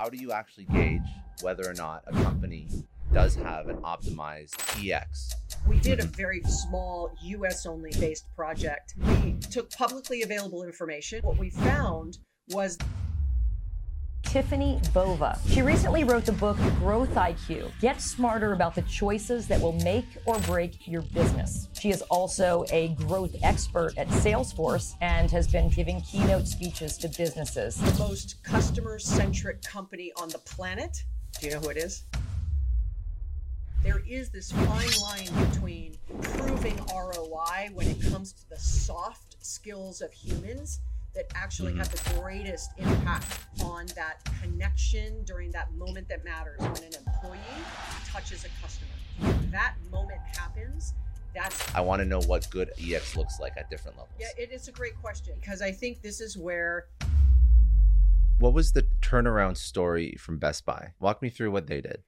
how do you actually gauge whether or not a company does have an optimized EX? We did a very small US only based project. We took publicly available information. What we found was Tiffani Bova. She recently wrote the book Growth IQ Get Smarter About the Choices That Will Make or Break Your Business. She is also a growth expert at Salesforce and has been giving keynote speeches to businesses. The most customer centric company on the planet. Do you know who it is? There is this fine line between proving ROI when it comes to the soft skills of humans that actually mm-hmm. have the greatest impact on that connection during that moment that matters when an employee touches a customer. That moment happens. That's I want to know what good EX looks like at different levels. Yeah, it is a great question because I think this is where What was the turnaround story from Best Buy? Walk me through what they did.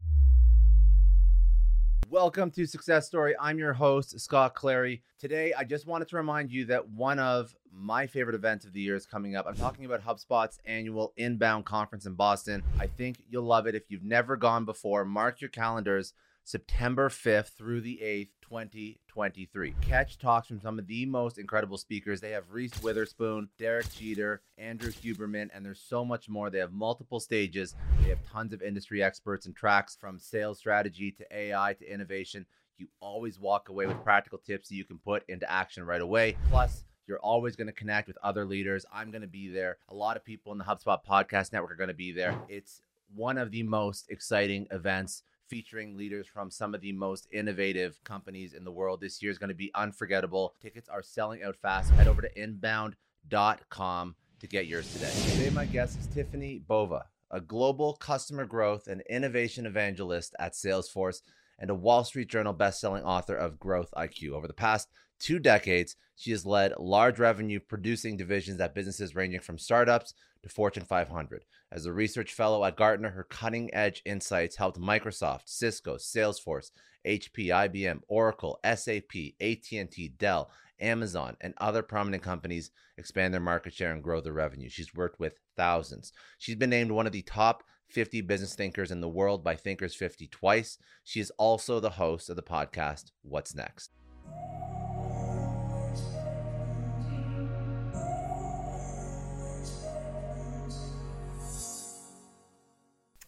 Welcome to Success Story. I'm your host, Scott Clary. Today, I just wanted to remind you that one of my favorite events of the year is coming up. I'm talking about HubSpot's annual inbound conference in Boston. I think you'll love it. If you've never gone before, mark your calendars September 5th through the 8th, 2023. Catch talks from some of the most incredible speakers. They have Reese Witherspoon, Derek Jeter, Andrew Huberman, and there's so much more. They have multiple stages. They have tons of industry experts and tracks from sales strategy to AI to innovation. You always walk away with practical tips that you can put into action right away. Plus, you're always going to connect with other leaders. I'm going to be there. A lot of people in the HubSpot Podcast Network are going to be there. It's one of the most exciting events featuring leaders from some of the most innovative companies in the world. This year is going to be unforgettable. Tickets are selling out fast. Head over to inbound.com to get yours today. Today, my guest is Tiffani Bova, a global customer growth and innovation evangelist at Salesforce and a Wall Street Journal bestselling author of Growth IQ. Over the past two decades, she has led large revenue producing divisions at businesses ranging from startups to Fortune 500. As a research fellow at Gartner, her cutting edge insights helped Microsoft, Cisco, Salesforce, HP, IBM, Oracle, SAP, AT&T, Dell, Amazon, and other prominent companies expand their market share and grow their revenue. She's worked with thousands. She's been named one of the top 50 business thinkers in the world by Thinkers 50 twice. She is also the host of the podcast What's Next.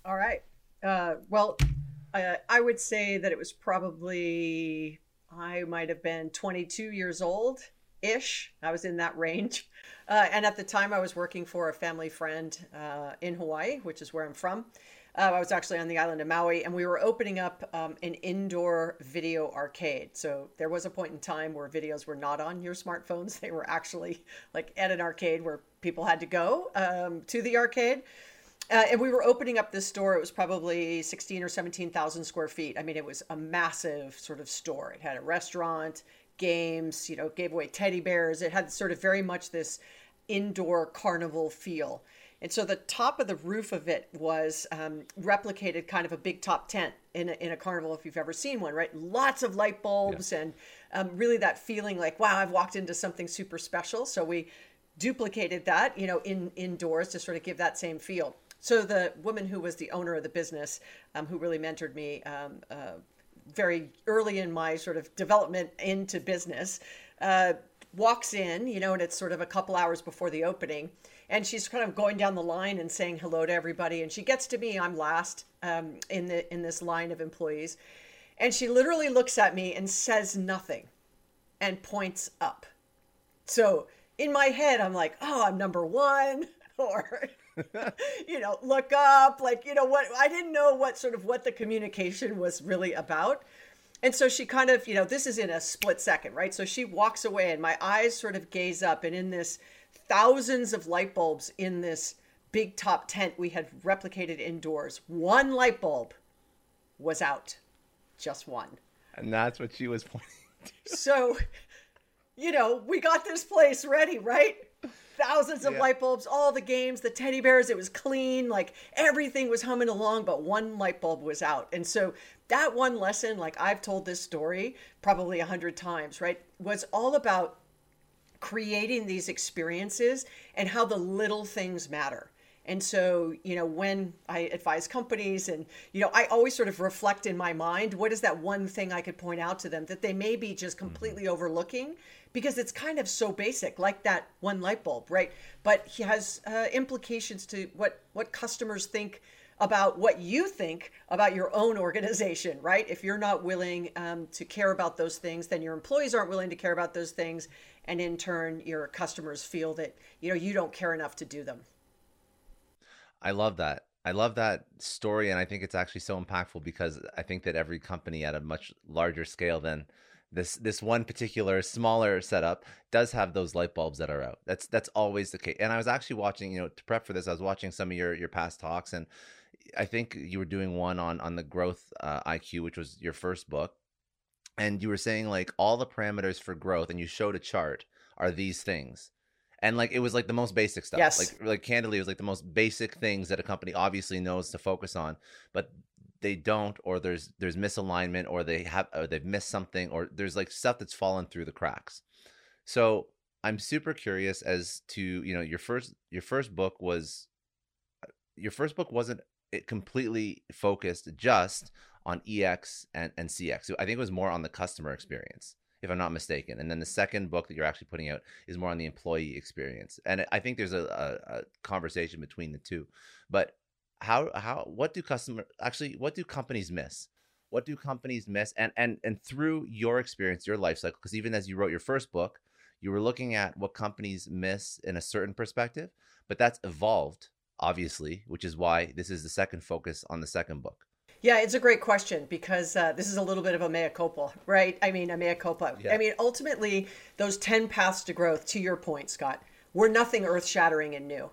All right. Uh, well, I, I would say that it was probably, I might have been 22 years old ish. I was in that range. Uh, and at the time, I was working for a family friend uh, in Hawaii, which is where I'm from. Uh, I was actually on the island of Maui, and we were opening up um, an indoor video arcade. So there was a point in time where videos were not on your smartphones; they were actually like at an arcade where people had to go um, to the arcade. Uh, and we were opening up this store. It was probably 16 or 17,000 square feet. I mean, it was a massive sort of store. It had a restaurant, games, you know, gave away teddy bears. It had sort of very much this indoor carnival feel. And so the top of the roof of it was um, replicated kind of a big top tent in a, in a carnival, if you've ever seen one, right? Lots of light bulbs yeah. and um, really that feeling like, wow, I've walked into something super special. So we duplicated that, you know, in indoors to sort of give that same feel. So the woman who was the owner of the business, um, who really mentored me um, uh, very early in my sort of development into business, uh, walks in, you know, and it's sort of a couple hours before the opening. And she's kind of going down the line and saying hello to everybody. And she gets to me, I'm last um, in the in this line of employees, and she literally looks at me and says nothing, and points up. So in my head, I'm like, oh, I'm number one, or you know, look up, like you know what? I didn't know what sort of what the communication was really about. And so she kind of, you know, this is in a split second, right? So she walks away and my eyes sort of gaze up and in this thousands of light bulbs in this big top tent we had replicated indoors, one light bulb was out. Just one. And that's what she was pointing to. So, you know, we got this place ready, right? Thousands of yeah. light bulbs, all the games, the teddy bears. It was clean, like everything was humming along, but one light bulb was out. And so that one lesson, like I've told this story probably a hundred times, right, was all about creating these experiences and how the little things matter. And so, you know, when I advise companies and, you know, I always sort of reflect in my mind what is that one thing I could point out to them that they may be just mm-hmm. completely overlooking because it's kind of so basic, like that one light bulb, right? But he has uh, implications to what, what customers think about what you think about your own organization, right? If you're not willing um, to care about those things, then your employees aren't willing to care about those things. And in turn, your customers feel that, you know, you don't care enough to do them. I love that. I love that story, and I think it's actually so impactful because I think that every company at a much larger scale than this this one particular smaller setup does have those light bulbs that are out. That's that's always the case. And I was actually watching, you know, to prep for this, I was watching some of your your past talks, and I think you were doing one on on the growth uh, IQ, which was your first book, and you were saying like all the parameters for growth, and you showed a chart are these things and like it was like the most basic stuff. Yes. Like like candidly, it was like the most basic things that a company obviously knows to focus on, but they don't, or there's there's misalignment, or they have or they've missed something, or there's like stuff that's fallen through the cracks. So I'm super curious as to you know your first your first book was your first book wasn't it completely focused just on EX and, and CX. I think it was more on the customer experience if I'm not mistaken. And then the second book that you're actually putting out is more on the employee experience. And I think there's a, a, a conversation between the two. But how how what do customer actually what do companies miss? What do companies miss? And and and through your experience, your life cycle, because even as you wrote your first book, you were looking at what companies miss in a certain perspective, but that's evolved obviously, which is why this is the second focus on the second book. Yeah, it's a great question because uh, this is a little bit of a mea culpa, right? I mean, a mea culpa. Yeah. I mean, ultimately, those 10 paths to growth, to your point, Scott, were nothing earth shattering and new.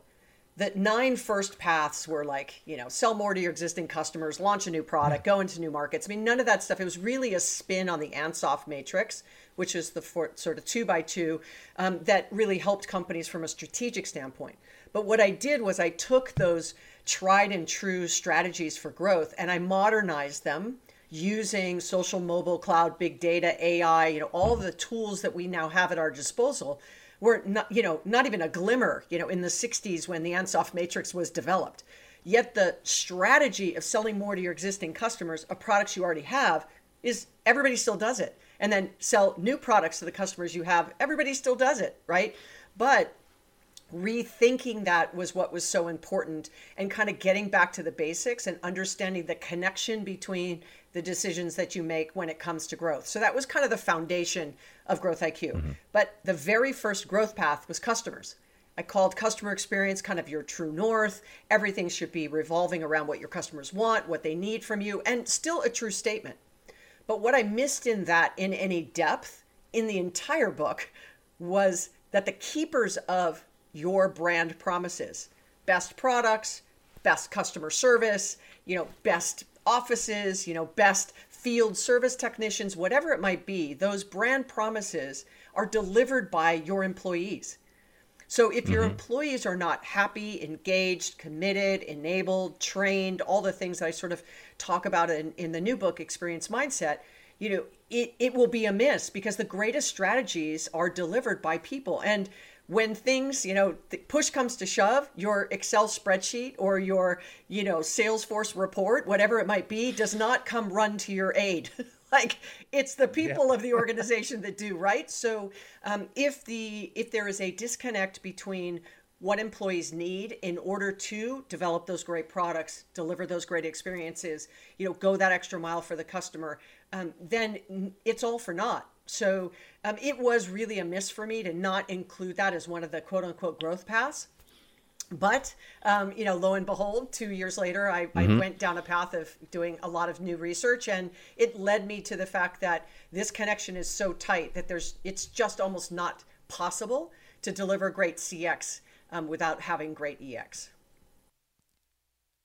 The nine first paths were like, you know, sell more to your existing customers, launch a new product, go into new markets. I mean, none of that stuff. It was really a spin on the Ansoff matrix, which is the for, sort of two by two um, that really helped companies from a strategic standpoint. But what I did was I took those tried and true strategies for growth and I modernized them using social mobile cloud big data ai you know all the tools that we now have at our disposal were not you know not even a glimmer you know in the 60s when the ansoff matrix was developed. Yet the strategy of selling more to your existing customers of products you already have is everybody still does it. And then sell new products to the customers you have everybody still does it right? But rethinking that was what was so important and kind of getting back to the basics and understanding the connection between the decisions that you make when it comes to growth. So that was kind of the foundation of Growth IQ. Mm-hmm. But the very first growth path was customers. I called customer experience kind of your true north. Everything should be revolving around what your customers want, what they need from you, and still a true statement. But what I missed in that in any depth in the entire book was that the keepers of your brand promises, best products, best customer service, you know, best offices, you know, best field service technicians, whatever it might be, those brand promises are delivered by your employees. So if your mm-hmm. employees are not happy, engaged, committed, enabled, trained, all the things that I sort of talk about in, in the new book, Experience Mindset, you know, it, it will be a miss because the greatest strategies are delivered by people. And when things, you know, push comes to shove, your Excel spreadsheet or your, you know, Salesforce report, whatever it might be, does not come run to your aid. like it's the people yeah. of the organization that do, right? So um, if the if there is a disconnect between what employees need in order to develop those great products, deliver those great experiences, you know, go that extra mile for the customer, um, then it's all for naught. So um, it was really a miss for me to not include that as one of the quote unquote growth paths. But, um, you know, lo and behold, two years later, I, mm-hmm. I went down a path of doing a lot of new research, and it led me to the fact that this connection is so tight that there's it's just almost not possible to deliver great CX um, without having great EX.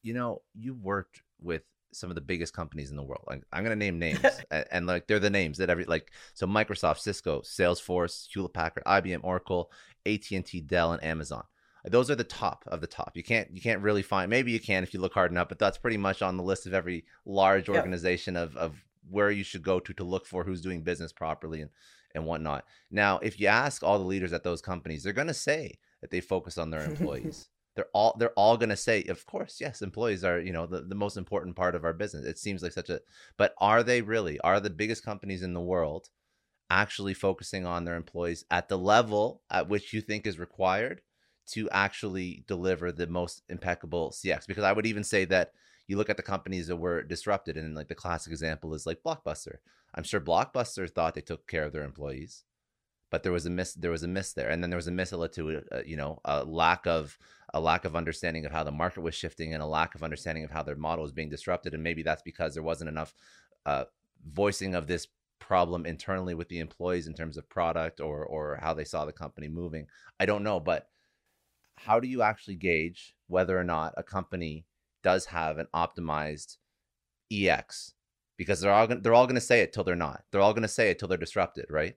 You know, you worked with some of the biggest companies in the world. Like, I'm going to name names, and, and, like they're the names that every like so Microsoft, Cisco, Salesforce, Hewlett Packard, IBM, Oracle, AT and T, Dell, and Amazon. Those are the top of the top. You can't you can't really find. Maybe you can if you look hard enough, but that's pretty much on the list of every large organization yep. of of where you should go to to look for who's doing business properly and and whatnot. Now, if you ask all the leaders at those companies, they're going to say that they focus on their employees they're all they're all going to say of course yes employees are you know the, the most important part of our business. It seems like such a but are they really are the biggest companies in the world actually focusing on their employees at the level at which you think is required to actually deliver the most impeccable cx because i would even say that you look at the companies that were disrupted and like the classic example is like blockbuster. I'm sure blockbuster thought they took care of their employees but there was a miss there was a miss there and then there was a miss to uh, you know a lack of a lack of understanding of how the market was shifting and a lack of understanding of how their model was being disrupted and maybe that's because there wasn't enough uh, voicing of this problem internally with the employees in terms of product or or how they saw the company moving. I don't know but how do you actually gauge whether or not a company does have an optimized ex because they're all gonna, they're all going to say it till they're not. They're all going to say it till they're disrupted right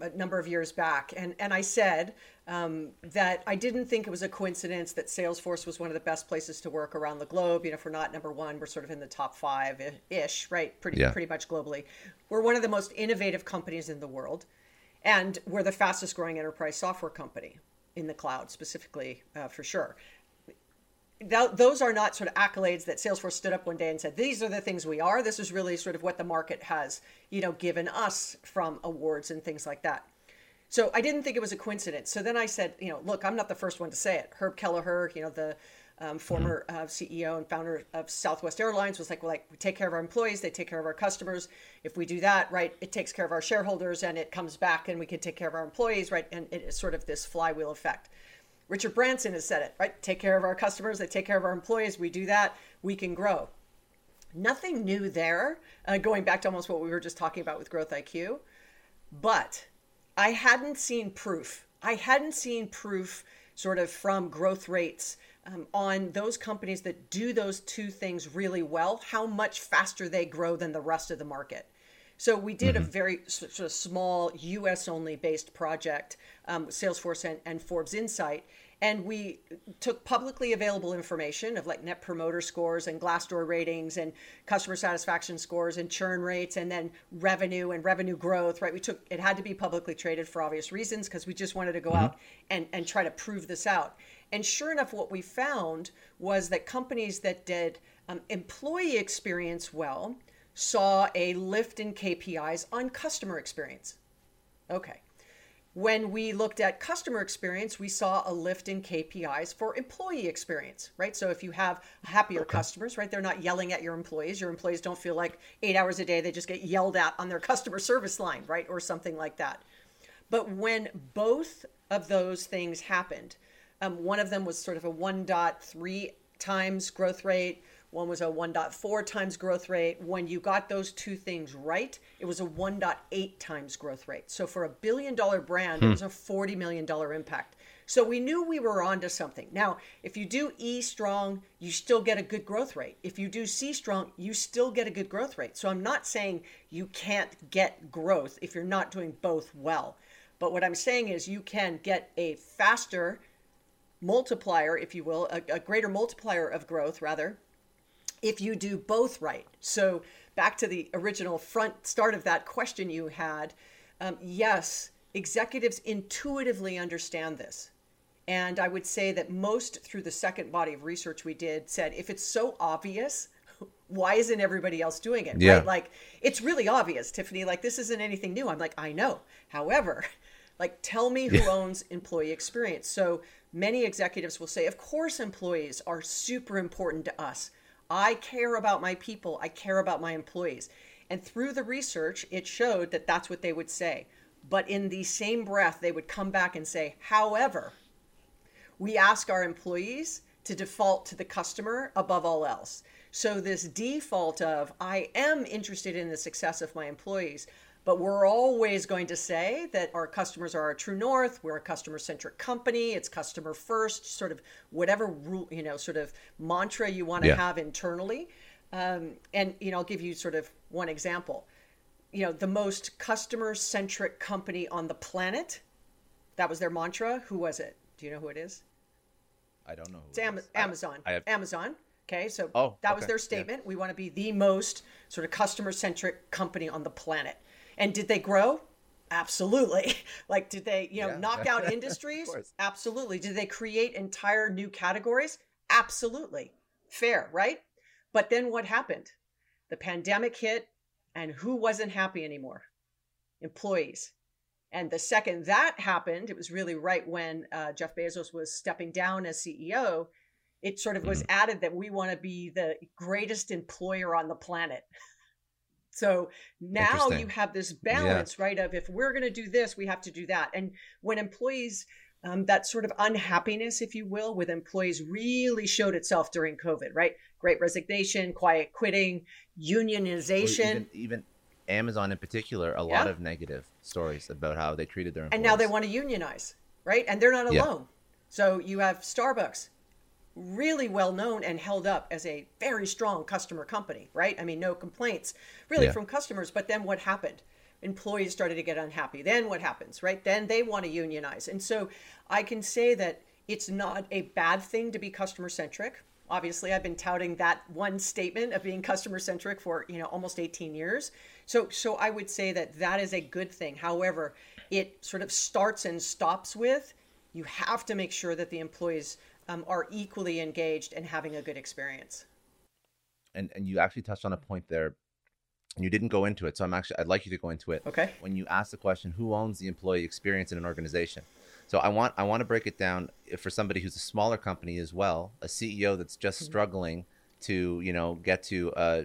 a number of years back, and and I said um, that I didn't think it was a coincidence that Salesforce was one of the best places to work around the globe. You know, if we're not number one, we're sort of in the top five ish, right? Pretty Yeah. pretty much globally. We're one of the most innovative companies in the world, and we're the fastest growing enterprise software company. in the cloud specifically uh, for sure. Th- those are not sort of accolades that Salesforce stood up one day and said, these are the things we are. This is really sort of what the market has, you know, given us from awards and things like that. So I didn't think it was a coincidence. So then I said, you know, look, I'm not the first one to say it. Herb Kelleher, you know, the um, former uh, CEO and founder of Southwest Airlines, was like, well, like we take care of our employees, they take care of our customers. If we do that, right, it takes care of our shareholders, and it comes back, and we can take care of our employees, right, and it is sort of this flywheel effect. Richard Branson has said it, right? Take care of our customers, they take care of our employees. We do that, we can grow. Nothing new there, uh, going back to almost what we were just talking about with Growth IQ, but I hadn't seen proof. I hadn't seen proof sort of from growth rates um, on those companies that do those two things really well, how much faster they grow than the rest of the market. So we did mm-hmm. a very sort of small US only based project, um, Salesforce and, and Forbes Insight, and we took publicly available information of like net promoter scores and glassdoor ratings and customer satisfaction scores and churn rates and then revenue and revenue growth right we took it had to be publicly traded for obvious reasons because we just wanted to go mm-hmm. out and and try to prove this out and sure enough what we found was that companies that did um, employee experience well saw a lift in kpis on customer experience okay when we looked at customer experience, we saw a lift in KPIs for employee experience, right? So if you have happier okay. customers, right, they're not yelling at your employees. Your employees don't feel like eight hours a day they just get yelled at on their customer service line, right, or something like that. But when both of those things happened, um, one of them was sort of a 1.3 times growth rate one was a 1.4 times growth rate. When you got those two things right, it was a 1.8 times growth rate. So for a billion dollar brand, hmm. it was a $40 million impact. So we knew we were onto something. Now, if you do E strong, you still get a good growth rate. If you do C strong, you still get a good growth rate. So I'm not saying you can't get growth if you're not doing both well. But what I'm saying is you can get a faster multiplier, if you will, a, a greater multiplier of growth, rather, if you do both right. So, back to the original front start of that question you had, um, yes, executives intuitively understand this. And I would say that most through the second body of research we did said if it's so obvious, why isn't everybody else doing it? Yeah. Right? Like, it's really obvious, Tiffani. Like, this isn't anything new. I'm like, I know. However, like, tell me who owns employee experience. So many executives will say, of course, employees are super important to us. I care about my people, I care about my employees. And through the research, it showed that that's what they would say. But in the same breath, they would come back and say, however, we ask our employees to default to the customer above all else. So, this default of, I am interested in the success of my employees, but we're always going to say that our customers are our true north. We're a customer centric company. It's customer first, sort of whatever rule, you know, sort of mantra you want to yeah. have internally. Um, and, you know, I'll give you sort of one example. You know, the most customer centric company on the planet, that was their mantra. Who was it? Do you know who it is? I don't know. it's Am- Amazon. I have... Amazon. Okay, so oh, that okay. was their statement. Yeah. We want to be the most sort of customer centric company on the planet. And did they grow? Absolutely. Like, did they, you know, yeah. knock out industries? Absolutely. Did they create entire new categories? Absolutely. Fair, right? But then what happened? The pandemic hit, and who wasn't happy anymore? Employees. And the second that happened, it was really right when uh, Jeff Bezos was stepping down as CEO. It sort of was mm. added that we want to be the greatest employer on the planet. So now you have this balance, yeah. right? Of if we're going to do this, we have to do that. And when employees, um, that sort of unhappiness, if you will, with employees really showed itself during COVID, right? Great resignation, quiet quitting, unionization. Even, even, Amazon in particular, a yeah. lot of negative stories about how they treated their employees. And now they want to unionize, right? And they're not alone. Yeah. So you have Starbucks really well known and held up as a very strong customer company, right? I mean, no complaints really yeah. from customers. But then what happened? Employees started to get unhappy. Then what happens, right? Then they want to unionize. And so I can say that it's not a bad thing to be customer centric. Obviously, I've been touting that one statement of being customer centric for, you know, almost 18 years. So so I would say that that is a good thing. However, it sort of starts and stops with you have to make sure that the employees um, are equally engaged and having a good experience. And and you actually touched on a point there. And you didn't go into it, so I'm actually I'd like you to go into it. Okay. When you ask the question, who owns the employee experience in an organization? So I want I want to break it down for somebody who's a smaller company as well, a CEO that's just mm-hmm. struggling to you know get to uh,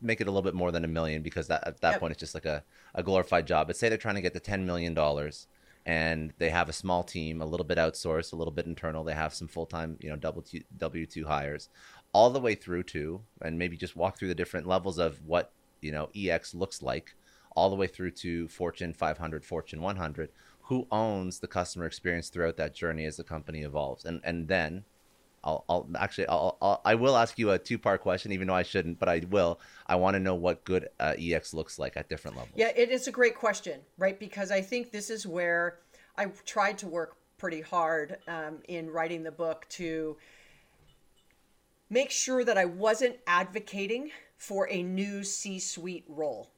make it a little bit more than a million because that at that yep. point it's just like a, a glorified job. But say they're trying to get to ten million dollars and they have a small team, a little bit outsourced, a little bit internal. They have some full time, you know, W two hires, all the way through to, and maybe just walk through the different levels of what you know EX looks like, all the way through to Fortune 500, Fortune 100. Who owns the customer experience throughout that journey as the company evolves, and and then I'll, I'll actually I'll, I'll I will ask you a two part question, even though I shouldn't, but I will. I want to know what good uh, EX looks like at different levels. Yeah, it is a great question, right? Because I think this is where I tried to work pretty hard um, in writing the book to make sure that I wasn't advocating for a new C suite role.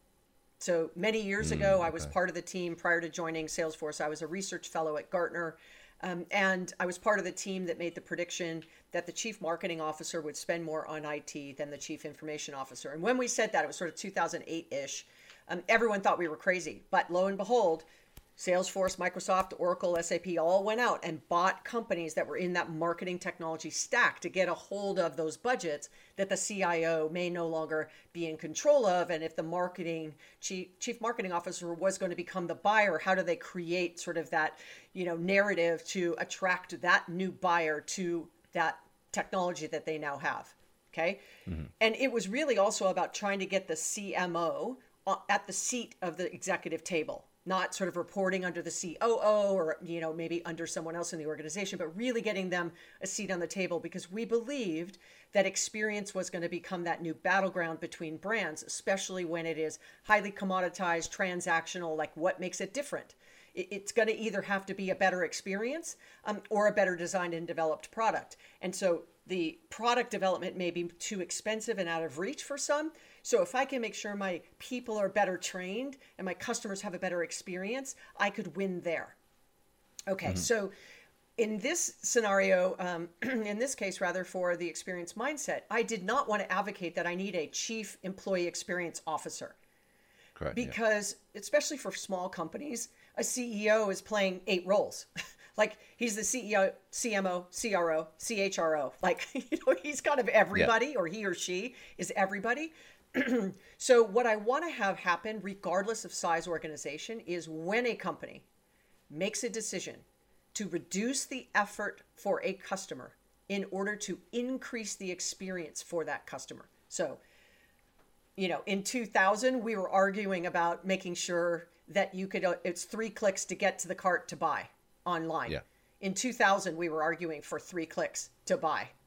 So many years mm, ago, okay. I was part of the team prior to joining Salesforce. I was a research fellow at Gartner. Um, and I was part of the team that made the prediction that the chief marketing officer would spend more on IT than the chief information officer. And when we said that, it was sort of 2008 ish. Um, everyone thought we were crazy. But lo and behold, Salesforce, Microsoft, Oracle, SAP all went out and bought companies that were in that marketing technology stack to get a hold of those budgets that the CIO may no longer be in control of. And if the marketing chief, chief marketing officer was going to become the buyer, how do they create sort of that, you know, narrative to attract that new buyer to that technology that they now have? Okay. Mm-hmm. And it was really also about trying to get the CMO uh, at the seat of the executive table not sort of reporting under the COO or you know maybe under someone else in the organization but really getting them a seat on the table because we believed that experience was going to become that new battleground between brands especially when it is highly commoditized transactional like what makes it different. It's going to either have to be a better experience um, or a better designed and developed product. And so the product development may be too expensive and out of reach for some so if I can make sure my people are better trained and my customers have a better experience, I could win there. Okay, mm-hmm. so in this scenario, um, in this case, rather for the experience mindset, I did not want to advocate that I need a chief employee experience officer. Correct, because, yeah. especially for small companies, a CEO is playing eight roles. like he's the CEO, CMO, CRO, CHRO. Like, you know, he's kind of everybody, yeah. or he or she is everybody. so what I want to have happen, regardless of size organization, is when a company makes a decision to reduce the effort for a customer in order to increase the experience for that customer. So, you know, in 2000, we were arguing about making sure that you could, uh, it's three clicks to get to the cart to buy online. Yeah. In 2000, we were arguing for three clicks to buy.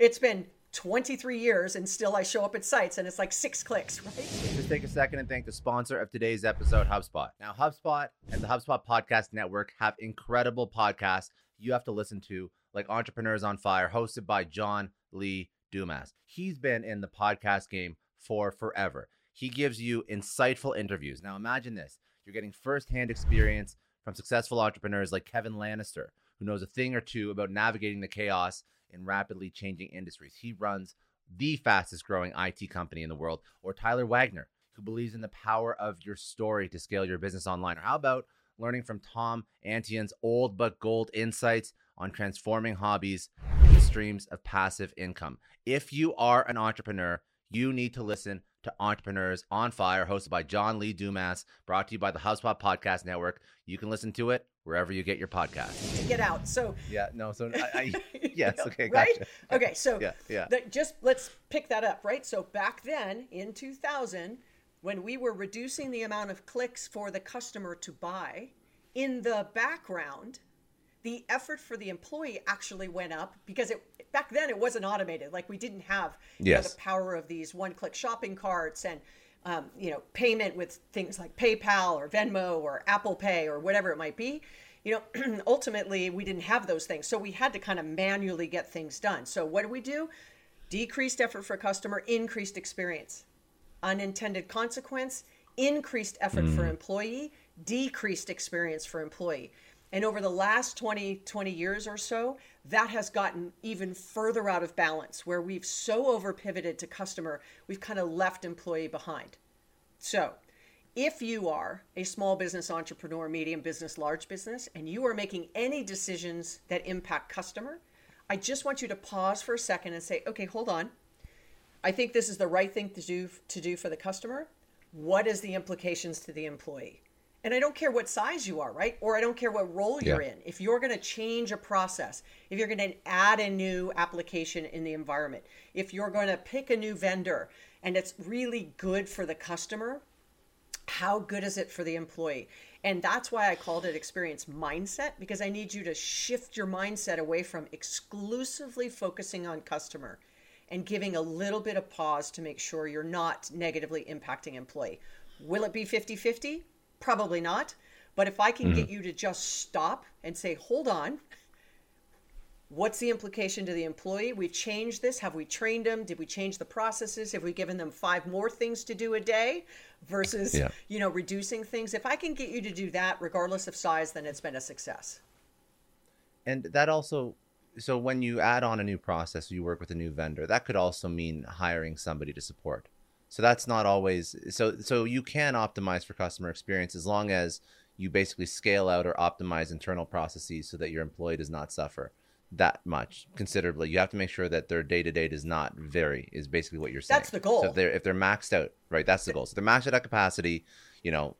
It's been 23 years and still I show up at sites and it's like six clicks, right? Just take a second and thank the sponsor of today's episode, HubSpot. Now, HubSpot and the HubSpot Podcast Network have incredible podcasts you have to listen to, like Entrepreneurs on Fire, hosted by John Lee Dumas. He's been in the podcast game for forever. He gives you insightful interviews. Now, imagine this you're getting firsthand experience from successful entrepreneurs like Kevin Lannister, who knows a thing or two about navigating the chaos in rapidly changing industries. He runs the fastest growing IT company in the world, or Tyler Wagner, who believes in the power of your story to scale your business online. Or how about learning from Tom Antion's old but gold insights on transforming hobbies into streams of passive income? If you are an entrepreneur, you need to listen to Entrepreneurs on Fire, hosted by John Lee Dumas, brought to you by the HubSpot Podcast Network. You can listen to it wherever you get your podcast. Get out. So yeah, no. So I, I yes, know, okay, right? Gotcha. Okay, so yeah, yeah. The, just let's pick that up, right? So back then in 2000, when we were reducing the amount of clicks for the customer to buy, in the background, the effort for the employee actually went up because it back then it wasn't automated. Like we didn't have yes. know, the power of these one-click shopping carts and um, you know, payment with things like PayPal or Venmo or Apple Pay or whatever it might be. You know, ultimately, we didn't have those things. So we had to kind of manually get things done. So what do we do? Decreased effort for customer, increased experience. Unintended consequence, increased effort mm. for employee, decreased experience for employee. And over the last 20, 20 years or so, that has gotten even further out of balance where we've so over pivoted to customer, we've kind of left employee behind. So, if you are a small business entrepreneur, medium business, large business, and you are making any decisions that impact customer, I just want you to pause for a second and say, okay, hold on. I think this is the right thing to do to do for the customer. What is the implications to the employee? And I don't care what size you are, right? Or I don't care what role you're in. If you're going to change a process, if you're going to add a new application in the environment, if you're going to pick a new vendor and it's really good for the customer, how good is it for the employee? And that's why I called it experience mindset because I need you to shift your mindset away from exclusively focusing on customer and giving a little bit of pause to make sure you're not negatively impacting employee. Will it be 50 50? Probably not. But if I can mm-hmm. get you to just stop and say, hold on, what's the implication to the employee? We've changed this. Have we trained them? Did we change the processes? Have we given them five more things to do a day versus, yeah. you know, reducing things? If I can get you to do that, regardless of size, then it's been a success. And that also so when you add on a new process, you work with a new vendor, that could also mean hiring somebody to support. So that's not always so so you can optimize for customer experience as long as you basically scale out or optimize internal processes so that your employee does not suffer that much considerably. You have to make sure that their day to day does not vary. Is basically what you're saying. That's the goal. So if they're if they're maxed out, right? That's the goal. So they're maxed out at capacity. You know,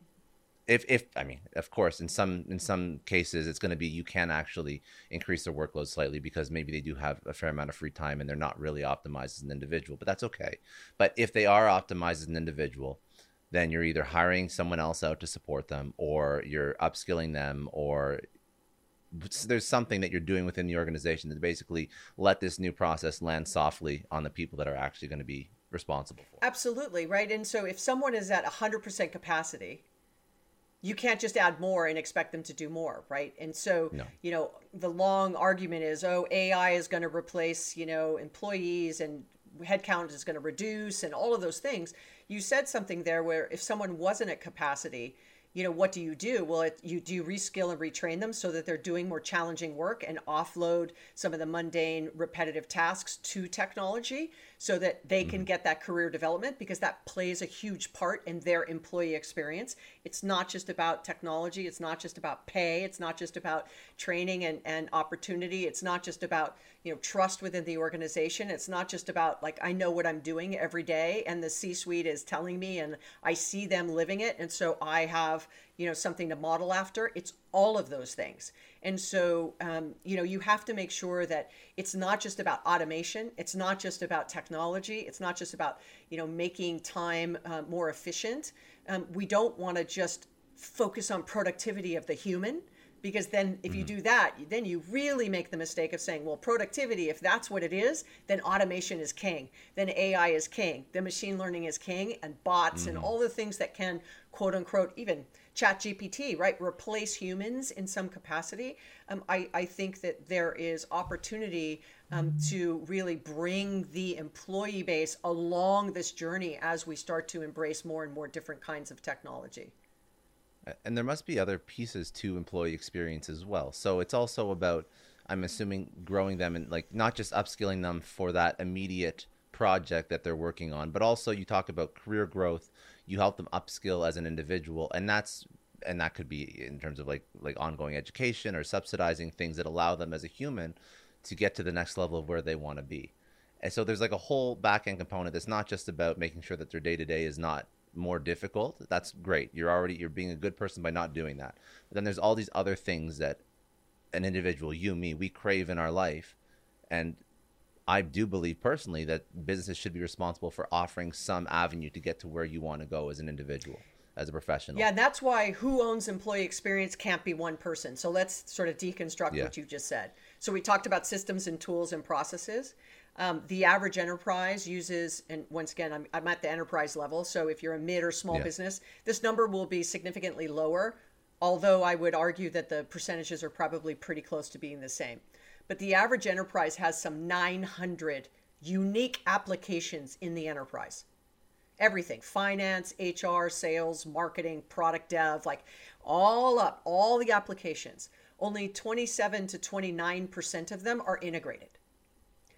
if if I mean, of course, in some in some cases, it's going to be you can actually increase their workload slightly because maybe they do have a fair amount of free time and they're not really optimized as an individual, but that's okay. But if they are optimized as an individual, then you're either hiring someone else out to support them, or you're upskilling them, or there's something that you're doing within the organization to basically let this new process land softly on the people that are actually going to be responsible for. Absolutely right. And so if someone is at 100% capacity you can't just add more and expect them to do more, right? And so, no. you know, the long argument is, oh, AI is going to replace, you know, employees and headcount is going to reduce and all of those things. You said something there where if someone wasn't at capacity, you know what do you do well it, you do reskill and retrain them so that they're doing more challenging work and offload some of the mundane repetitive tasks to technology so that they can mm-hmm. get that career development because that plays a huge part in their employee experience. It's not just about technology, it's not just about pay, it's not just about training and, and opportunity, it's not just about, you know, trust within the organization. It's not just about like I know what I'm doing every day and the C-suite is telling me and I see them living it and so I have, you know something to model after it's all of those things and so um, you know you have to make sure that it's not just about automation it's not just about technology it's not just about you know making time uh, more efficient um, we don't want to just focus on productivity of the human because then if you mm-hmm. do that then you really make the mistake of saying well productivity if that's what it is then automation is king then ai is king then machine learning is king and bots mm-hmm. and all the things that can quote unquote even chat gpt right replace humans in some capacity um, I, I think that there is opportunity um, mm-hmm. to really bring the employee base along this journey as we start to embrace more and more different kinds of technology and there must be other pieces to employee experience as well. So it's also about, I'm assuming, growing them and like not just upskilling them for that immediate project that they're working on, but also you talk about career growth. You help them upskill as an individual, and that's and that could be in terms of like like ongoing education or subsidizing things that allow them as a human to get to the next level of where they want to be. And so there's like a whole back end component that's not just about making sure that their day to day is not more difficult, that's great. You're already you're being a good person by not doing that. But then there's all these other things that an individual, you, me, we crave in our life, and I do believe personally that businesses should be responsible for offering some avenue to get to where you want to go as an individual, as a professional. Yeah, that's why who owns employee experience can't be one person. So let's sort of deconstruct yeah. what you just said. So we talked about systems and tools and processes. Um, the average enterprise uses, and once again, I'm, I'm, at the enterprise level. So if you're a mid or small yeah. business, this number will be significantly lower. Although I would argue that the percentages are probably pretty close to being the same. But the average enterprise has some 900 unique applications in the enterprise. Everything finance, HR, sales, marketing, product dev like all up, all the applications only 27 to 29% of them are integrated.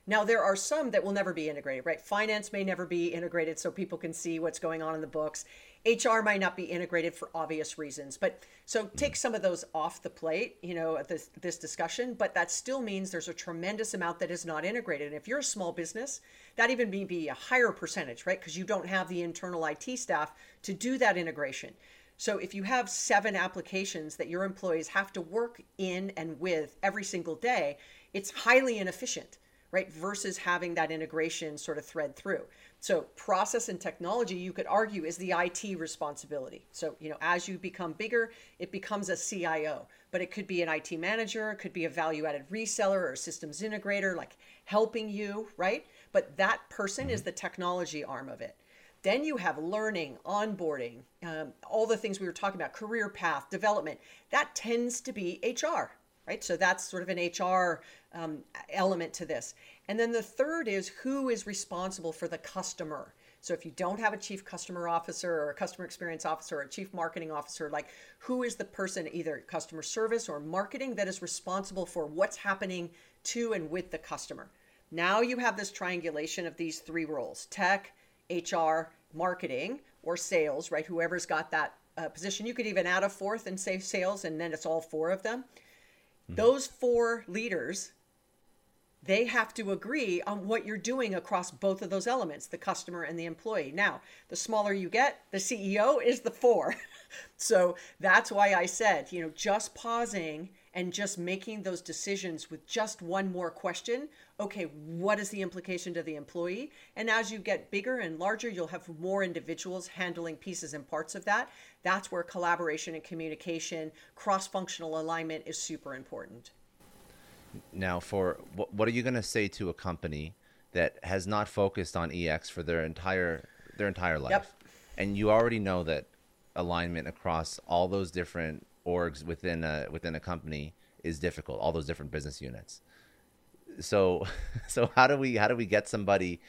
Now, there are some that will never be integrated, right? Finance may never be integrated so people can see what's going on in the books. HR might not be integrated for obvious reasons. But so take some of those off the plate, you know, this, this discussion, but that still means there's a tremendous amount that is not integrated. And if you're a small business, that even may be a higher percentage, right? Because you don't have the internal IT staff to do that integration. So if you have seven applications that your employees have to work in and with every single day, it's highly inefficient right? Versus having that integration sort of thread through. So, process and technology, you could argue, is the IT responsibility. So, you know, as you become bigger, it becomes a CIO, but it could be an IT manager, it could be a value added reseller or systems integrator, like helping you, right? But that person mm-hmm. is the technology arm of it. Then you have learning, onboarding, um, all the things we were talking about, career path, development. That tends to be HR, right? So that's sort of an HR um, element to this. And then the third is who is responsible for the customer. So if you don't have a chief customer officer or a customer experience officer or a chief marketing officer, like who is the person, either customer service or marketing, that is responsible for what's happening to and with the customer? Now you have this triangulation of these three roles tech, HR, marketing, or sales, right? Whoever's got that uh, position. You could even add a fourth and say sales, and then it's all four of them. Mm-hmm. Those four leaders they have to agree on what you're doing across both of those elements the customer and the employee. Now the smaller you get the ceo is the four. So that's why i said you know just pausing and just making those decisions with just one more question okay what is the implication to the employee? And as you get bigger and larger you'll have more individuals handling pieces and parts of that. That's where collaboration and communication cross functional alignment is super important now, for what, what are you going to say to a company that has not focused on EX for their entire their entire life, yep. and you already know that alignment across all those different orgs within a within a company is difficult, all those different business units. So, so how do we how do we get somebody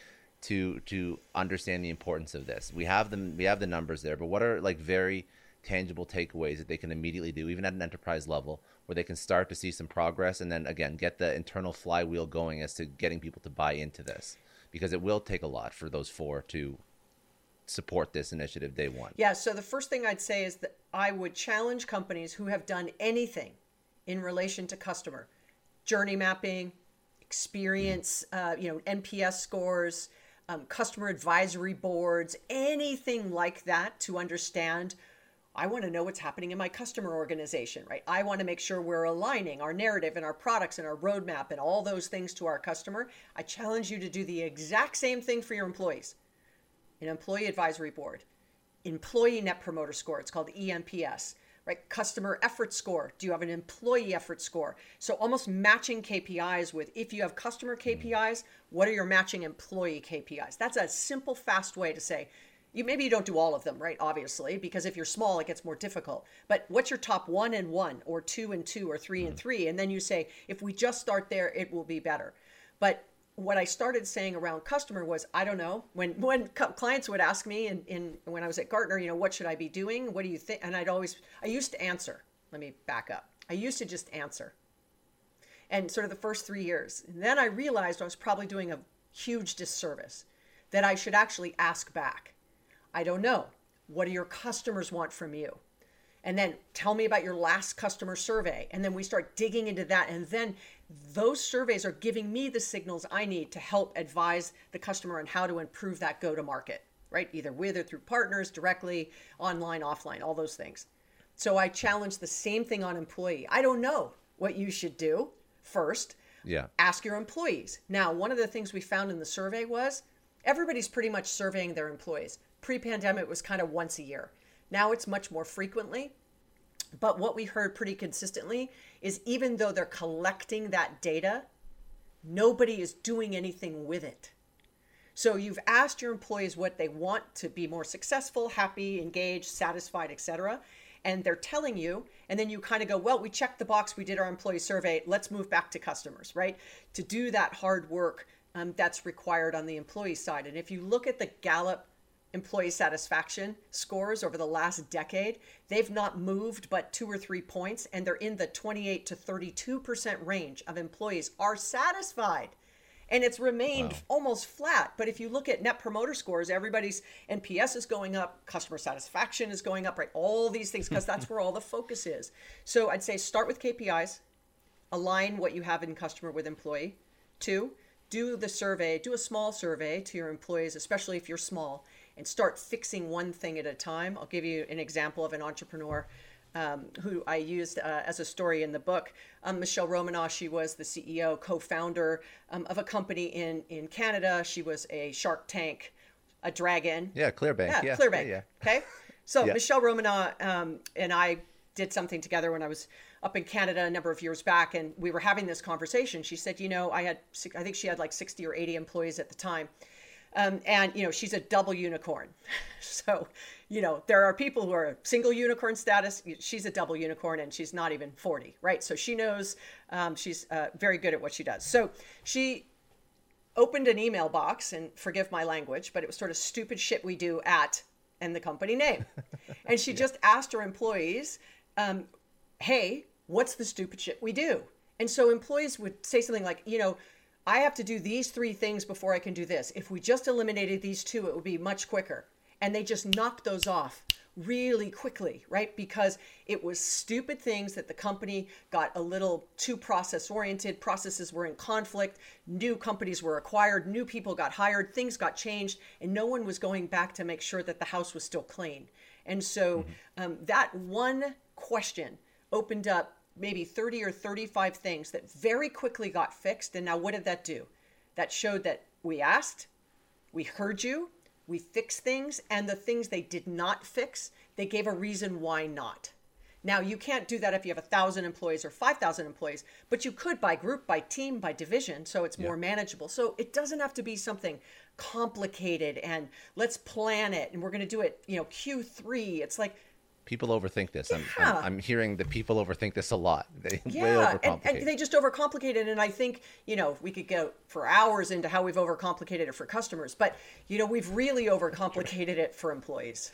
to to understand the importance of this? We have them we have the numbers there, but what are like very tangible takeaways that they can immediately do, even at an enterprise level, where they can start to see some progress and then again get the internal flywheel going as to getting people to buy into this because it will take a lot for those four to support this initiative day one. Yeah, so the first thing I'd say is that I would challenge companies who have done anything in relation to customer journey mapping, experience, mm. uh, you know, NPS scores, um, customer advisory boards, anything like that to understand I want to know what's happening in my customer organization, right? I want to make sure we're aligning our narrative and our products and our roadmap and all those things to our customer. I challenge you to do the exact same thing for your employees. An employee advisory board, employee net promoter score, it's called ENPS, right? Customer effort score. Do you have an employee effort score? So almost matching KPIs with if you have customer mm. KPIs, what are your matching employee KPIs? That's a simple, fast way to say, you maybe you don't do all of them right obviously because if you're small it gets more difficult. But what's your top one and one or two and two or 3 mm-hmm. and three? And then you say if we just start there it will be better. But what I started saying around customer was I don't know when when clients would ask me in, in when I was at Gartner you know what should I be doing? What do you think and I'd always I used to answer let me back up I used to just answer. And sort of the first three years. And then I realized I was probably doing a huge disservice that I should actually ask back I don't know. What do your customers want from you? And then tell me about your last customer survey. And then we start digging into that. And then those surveys are giving me the signals I need to help advise the customer on how to improve that go to market, right? Either with or through partners, directly, online, offline, all those things. So I challenge the same thing on employee. I don't know what you should do first. Yeah. Ask your employees. Now, one of the things we found in the survey was everybody's pretty much surveying their employees pre pandemic was kind of once a year. Now it's much more frequently. But what we heard pretty consistently is even though they're collecting that data, nobody is doing anything with it. So you've asked your employees what they want to be more successful, happy, engaged, satisfied, etc. And they're telling you, and then you kind of go, well, we checked the box, we did our employee survey, let's move back to customers, right? To do that hard work um, that's required on the employee side. And if you look at the Gallup employee satisfaction scores over the last decade. They've not moved but two or three points, and they're in the 28 to 32% range of employees are satisfied. And it's remained wow. almost flat. But if you look at net promoter scores, everybody's NPS is going up, customer satisfaction is going up, right? All these things, because that's where all the focus is. So I'd say start with KPIs, align what you have in customer with employee. Two, do the survey, do a small survey to your employees, especially if you're small, and start fixing one thing at a time. I'll give you an example of an entrepreneur um, who I used uh, as a story in the book. Um, Michele Romanow, she was the CEO, co-founder um, of a company in in Canada. She was a Shark Tank, a dragon. Yeah, Clearbanc. Yeah, yeah. Clearbanc. Yeah, yeah. Okay, so yeah. Michele Romanow um, and I did something together when I was up in Canada a number of years back, and we were having this conversation. She said, "You know, I had, I think she had like 60 or 80 employees at the time." Um, and you know she's a double unicorn. So you know there are people who are single unicorn status. She's a double unicorn and she's not even 40 right? So she knows um, she's uh, very good at what she does. So she opened an email box and forgive my language but it was sort of stupid shit we do at and the company name. And she yeah. just asked her employees um, hey what's the stupid shit we do? And so employees would say something like, you know, I have to do these three things before I can do this. If we just eliminated these two, it would be much quicker. And they just knocked those off really quickly, right? Because it was stupid things that the company got a little too process oriented. Processes were in conflict. New companies were acquired. New people got hired. Things got changed. And no one was going back to make sure that the house was still clean. And so mm-hmm. um, that one question opened up maybe 30 or 35 things that very quickly got fixed. And now, what did that do? That showed that we asked, we heard you, we fixed things, and the things they did not fix, they gave a reason why not. Now, you can't do that if you have a thousand employees or 5,000 employees, but you could by group, by team, by division, so it's more manageable. So it doesn't have to be something complicated and let's plan it and we're going to do it, you know, Q3. It's like, people overthink this. I'm, yeah. I'm, I'm, hearing that people overthink this a lot. They yeah, and, and, they just overcomplicate it. And I think you know we could go for hours into how we've overcomplicated it for customers, but you know we've really overcomplicated it for employees.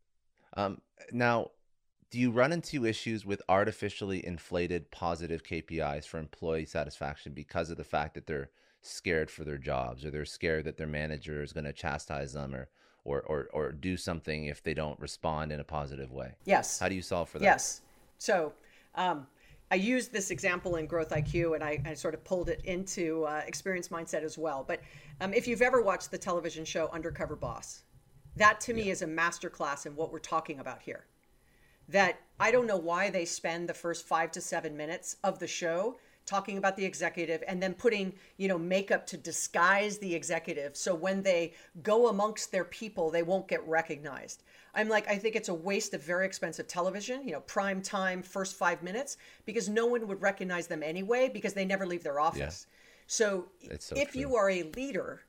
um, now, do you run into issues with artificially inflated positive KPIs for employee satisfaction because of the fact that they're scared for their jobs or they're scared that their manager is going to chastise them or or, or, or do something if they don't respond in a positive way? Yes. How do you solve for that? Yes. So um, I used this example in Growth IQ and I, I sort of pulled it into uh, Experience Mindset as well. But um, if you've ever watched the television show Undercover Boss, that to me yeah. is a masterclass in what we're talking about here. That I don't know why they spend the first five to seven minutes of the show talking about the executive and then putting you know makeup to disguise the executive so when they go amongst their people they won't get recognized i'm like i think it's a waste of very expensive television you know prime time first five minutes because no one would recognize them anyway because they never leave their office yeah. so, so, if true. you are a leader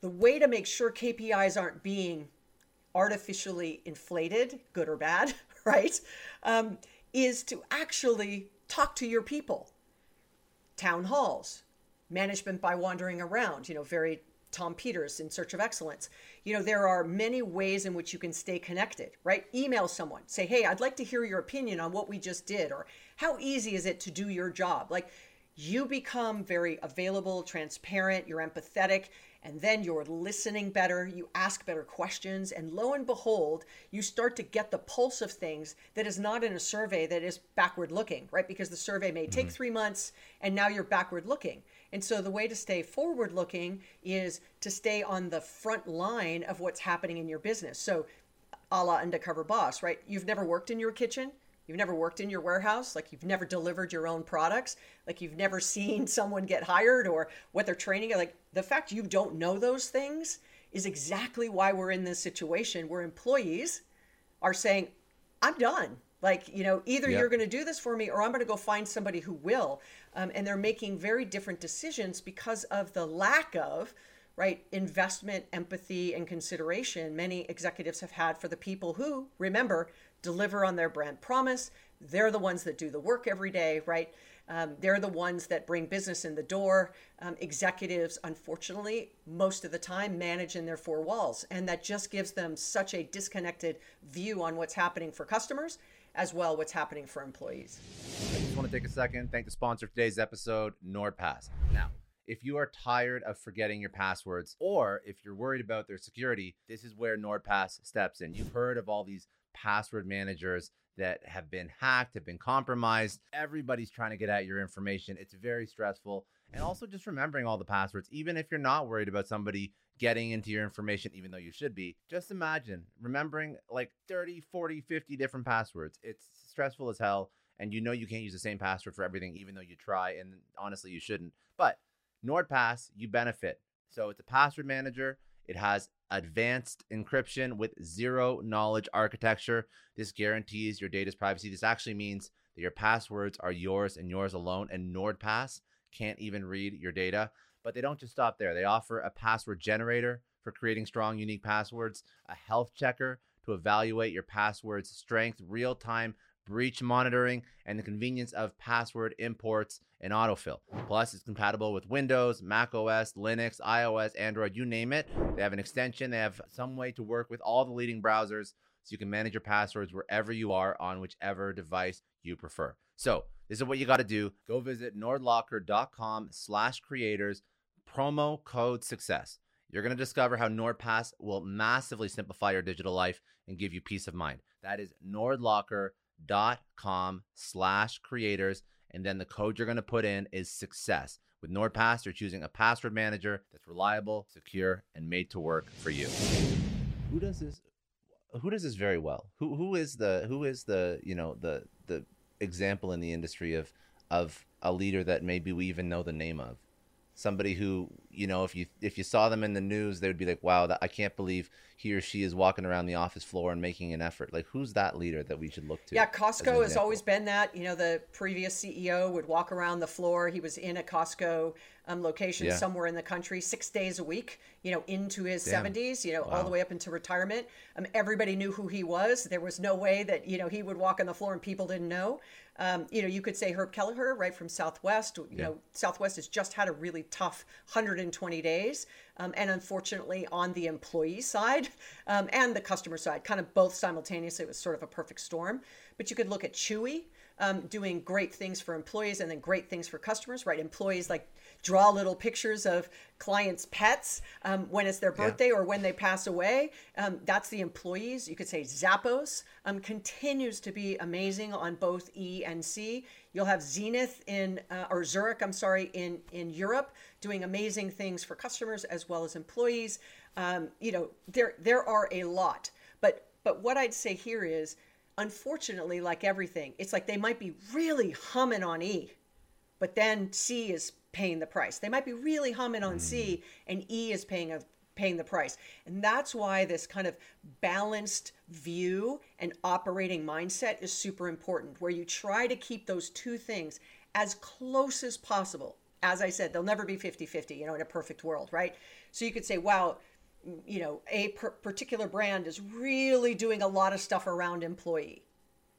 the way to make sure kpis aren't being artificially inflated good or bad right um, is to actually talk to your people town halls, management by wandering around, you know, very Tom Peters in search of excellence. You know, there are many ways in which you can stay connected, right? Email someone, say, hey, I'd like to hear your opinion on what we just did, or how easy is it to do your job? Like, you become very available, transparent, you're empathetic, and then you're listening better, you ask better questions, and lo and behold, you start to get the pulse of things that is not in a survey that is backward looking, right? Because the survey may take mm-hmm. three months and now you're backward looking. And so the way to stay forward looking is to stay on the front line of what's happening in your business. So, a la undercover boss, right? You've never worked in your kitchen You've never worked in your warehouse, like you've never delivered your own products, like you've never seen someone get hired or what they're training. Like the fact you don't know those things is exactly why we're in this situation where employees are saying, I'm done. Like, you know, either yep. you're going to do this for me or I'm going to go find somebody who will. Um, and they're making very different decisions because of the lack of right investment empathy and consideration many executives have had for the people who remember deliver on their brand promise. They're the ones that do the work every day, right? Um, they're the ones that bring business in the door. Um, executives, unfortunately, most of the time manage in their four walls. And that just gives them such a disconnected view on what's happening for customers as well what's happening for employees. I just want to take a second, thank the sponsor of today's episode, NordPass. Now, if you are tired of forgetting your passwords or if you're worried about their security, this is where NordPass steps in. You've heard of all these password managers that have been hacked, have been compromised. Everybody's trying to get at your information. It's very stressful. And also just remembering all the passwords, even if you're not worried about somebody getting into your information, even though you should be. Just imagine remembering like 30, 40, 50 different passwords. It's stressful as hell. And you know you can't use the same password for everything, even though you try. And honestly, you shouldn't. But NordPass, you benefit. So it's a password manager. It has advanced encryption with zero knowledge architecture. This guarantees your data's privacy. This actually means that your passwords are yours and yours alone, and NordPass can't even read your data. But they don't just stop there. They offer a password generator for creating strong, unique passwords, a health checker to evaluate your password's strength, real time breach monitoring, and the convenience of password imports and autofill. Plus, it's compatible with Windows, Mac OS, Linux, iOS, Android, you name it. They have an extension, they have some way to work with all the leading browsers so you can manage your passwords wherever you are on whichever device you prefer. So, this is what you got to do. Go visit nordlocker.com slash creators, promo code success. You're going to discover how NordPass will massively simplify your digital life and give you peace of mind. That is nordlocker.com slash creators. And then the code you're going to put in is success. With NordPass, you're choosing a password manager that's reliable, secure, and made to work for you. Who does this? Who does this very well? Who who is the who is the you know the the example in the industry of of a leader that maybe we even know the name of somebody who you know if you if you saw them in the news they would be like wow that, i can't believe he or she is walking around the office floor and making an effort like who's that leader that we should look to yeah costco has always been that you know the previous ceo would walk around the floor he was in a costco um, location yeah. somewhere in the country six days a week you know into his Damn. 70s you know wow. all the way up into retirement um, everybody knew who he was there was no way that you know he would walk on the floor and people didn't know um, you know, you could say Herb Kelleher, right from Southwest. You yeah. know, Southwest has just had a really tough 120 days, um, and unfortunately, on the employee side um, and the customer side, kind of both simultaneously, it was sort of a perfect storm. But you could look at Chewy. Um, doing great things for employees and then great things for customers, right? Employees like draw little pictures of clients' pets um, when it's their birthday yeah. or when they pass away. Um, that's the employees. You could say Zappos um, continues to be amazing on both E and C. You'll have Zenith in uh, or Zurich, I'm sorry, in in Europe doing amazing things for customers as well as employees. Um, you know, there there are a lot, but but what I'd say here is, unfortunately, like everything, it's like they might be really humming on E, but then C is paying the price. They might be really humming on C mm. and E is paying a paying the price. And that's why this kind of balanced view and operating mindset is super important where you try to keep those two things as close as possible. As I said, they'll never be 50-50, you know, in a perfect world, right? So you could say, wow, you know, a per- particular brand is really doing a lot of stuff around employee,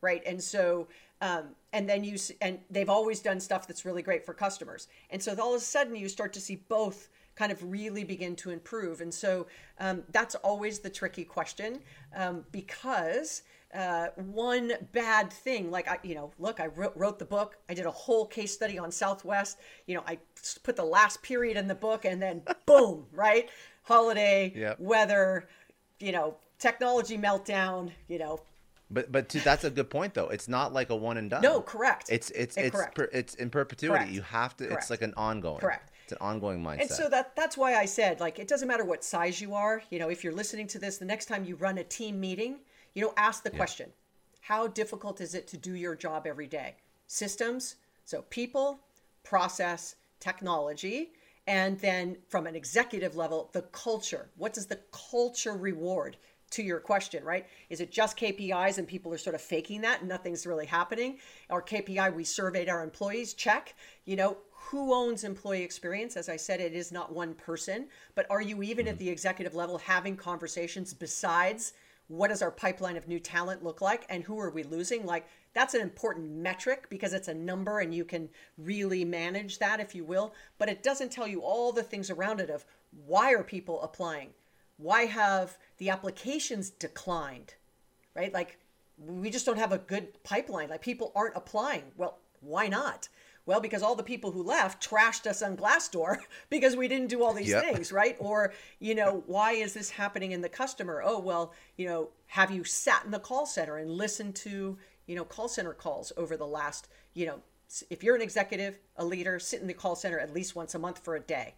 right? And so um, and then you and they've always done stuff that's really great for customers. And so all of a sudden you start to see both kind of really begin to improve. And so um, that's always the tricky question um, because uh, one bad thing like I, you know look i wrote, wrote the book. I did a whole case study on southwest. You know i put the last period in the book and then boom right? Holiday yep. weather you know technology meltdown you know but but to, that's a good point though. It's not like a one and done. No, correct. It's it's it's it's, per, it's in perpetuity. Correct. You have to. Correct. It's like an ongoing. Correct. It's an ongoing mindset. And so that that's why I said like it doesn't matter what size you are. You know, if you're listening to this, the next time you run a team meeting, you know, ask the yeah. question: How difficult is it to do your job every day? Systems, so people, process, technology, and then from an executive level, the culture. What does the culture reward? To your question, right? Is it just KPIs and people are sort of faking that and nothing's really happening? Our KPI, we surveyed our employees, check. You know, who owns employee experience? As I said, it is not one person, but are you even at mm-hmm. the executive level having conversations besides what does our pipeline of new talent look like and who are we losing? Like, that's an important metric because it's a number and you can really manage that if you will but it doesn't tell you all the things around it of why are people applying why have the applications declined right like we just don't have a good pipeline like people aren't applying well why not well, because all the people who left trashed us on Glassdoor because we didn't do all these yep. things, right? Or, you know, why is this happening in the customer? Oh, well, you know, have you sat in the call center and listened to, you know, call center calls over the last, you know, if you're an executive, a leader, sit in the call center at least once a month for a day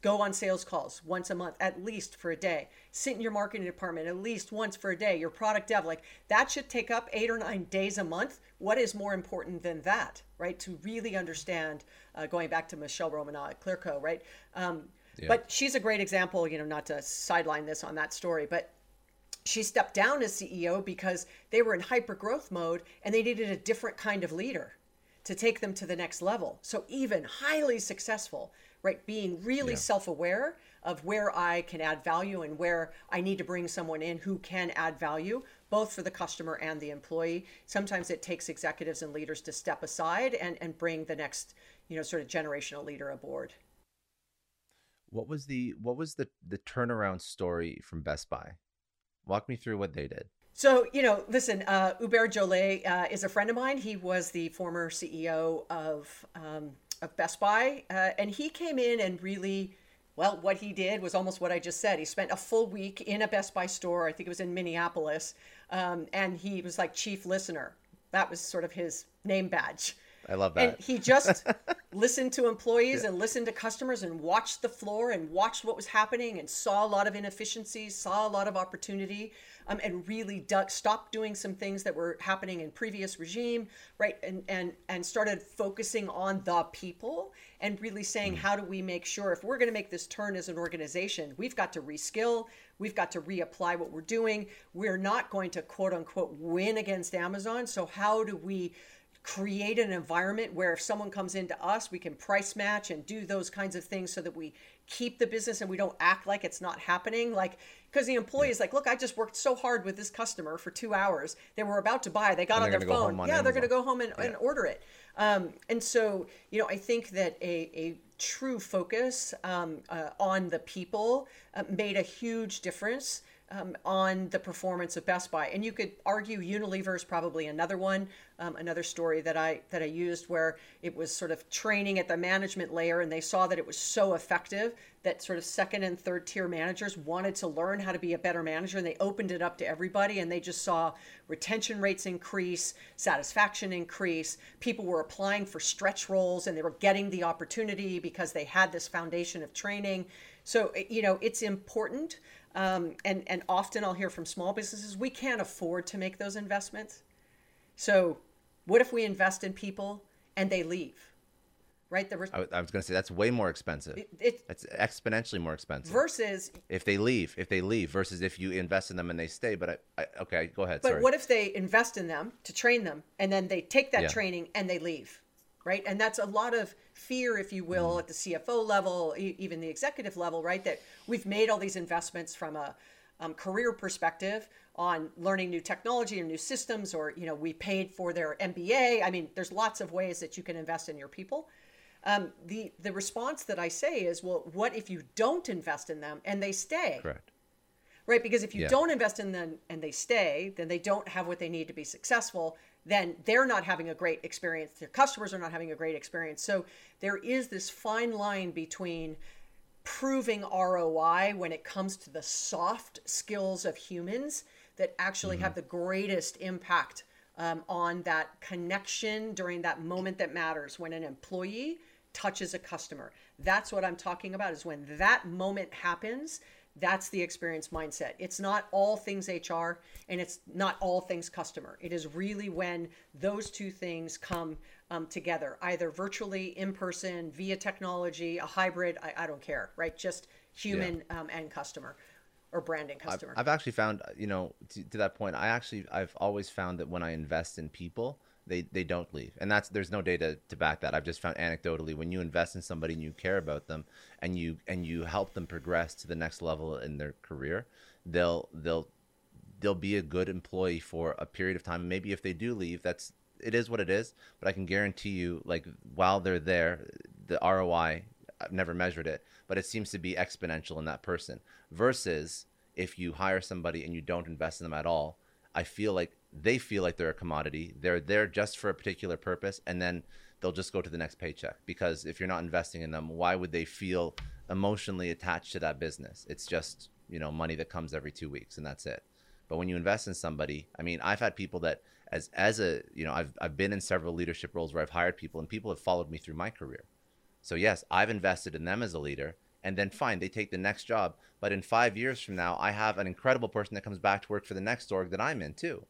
go on sales calls once a month at least for a day. Sit in your marketing department at least once for a day. Your product dev like that should take up eight or nine days a month. What is more important than that right? To really understand uh, going back to michele romanow at clearco right? Um, yeah. but she's a great example you know not to sideline this on that story but she stepped down as ceo because they were in hyper growth mode and they needed a different kind of leader to take them to the next level. So even highly successful right? Being really yeah. self aware of where I can add value and where I need to bring someone in who can add value, both for the customer and the employee. Sometimes it takes executives and leaders to step aside and, and bring the next, you know, sort of generational leader aboard. What was the what was the the turnaround story from Best Buy? Walk me through what they did. So, you know, listen, uh, Hubert Joly uh, is a friend of mine. He was the former CEO of um, of Best Buy, uh, and he came in and really, well, what he did was almost what I just said. He spent a full week in a Best Buy store. I think it was in Minneapolis, um, and he was like chief listener. That was sort of his name badge. I love that. And he just listened to employees yeah. and listened to customers and watched the floor and watched what was happening and saw a lot of inefficiencies, saw a lot of opportunity um, and really duck, stopped doing some things that were happening in previous regime, right? And and and started focusing on the people and really saying, mm. how do we make sure if we're going to make this turn as an organization, we've got to reskill, we've got to reapply what we're doing. We're not going to quote unquote win against Amazon. So how do we create an environment where if someone comes into us, we can price match and do those kinds of things so that we keep the business and we don't act like it's not happening. Like, because the employee is like, look, I just worked so hard with this customer for two hours. They were about to buy. They got on their phone. On yeah, Amazon. they're going to go home and, yeah. and order it. Um, and so, you know, I think that a, a true focus um, uh, on the people uh, made a huge difference um, on the performance of Best Buy. And you could argue Unilever is probably another one, um, another story that I that I used where it was sort of training at the management layer, and they saw that it was so effective that sort of second and third tier managers wanted to learn how to be a better manager, and they opened it up to everybody, and they just saw retention rates increase, satisfaction increase. People were applying for stretch roles, and they were getting the opportunity because they had this foundation of training. So you know, it's important. Um, and, and often I'll hear from small businesses, we can't afford to make those investments. So, what if we invest in people and they leave? Right? The re- I, I was going to say that's way more expensive. It, it, it's exponentially more expensive. Versus if they leave, if they leave, versus if you invest in them and they stay. But I, I okay, go ahead. But sorry. what if they invest in them to train them and then they take that yeah. training and they leave? Right? And that's a lot of fear, if you will, mm. at the CFO level, even the executive level, right? That we've made all these investments from a um, career perspective on learning new technology or new systems, or you know, we paid for their MBA. I mean, there's lots of ways that you can invest in your people. Um, the the response that I say is, well, what if you don't invest in them and they stay? Correct. Right, because if you yeah. don't invest in them and they stay, then they don't have what they need to be successful, then they're not having a great experience. Their customers are not having a great experience. So there is this fine line between proving ROI when it comes to the soft skills of humans that actually mm-hmm. have the greatest impact um, on that connection during that moment that matters when an employee touches a customer. That's what I'm talking about is when that moment happens that's the experience mindset. It's not all things HR and it's not all things customer. It is really when those two things come um, together, either virtually, in person, via technology, a hybrid, I, I don't care, right? Just human yeah. um, and customer or branding customer. I've, I've actually found, you know, to, to that point, I actually, I've always found that when I invest in people, they they don't leave and that's there's no data to back that i've just found anecdotally when you invest in somebody and you care about them and you and you help them progress to the next level in their career they'll they'll they'll be a good employee for a period of time. Maybe if they do leave, that's it is what it is. But I can guarantee you, like while they're there, the ROI I've never measured it, but it seems to be exponential in that person. Versus if you hire somebody and you don't invest in them at all, I feel like they feel like they're a commodity. They're there just for a particular purpose, and then they'll just go to the next paycheck. Because if you're not investing in them, why would they feel emotionally attached to that business? It's just you know money that comes every two weeks, and that's it. But when you invest in somebody, I mean, I've had people that as as a you know I've I've been in several leadership roles where I've hired people, and people have followed me through my career. So yes, I've invested in them as a leader, and then fine, they take the next job. But in five years from now, I have an incredible person that comes back to work for the next org that I'm in too.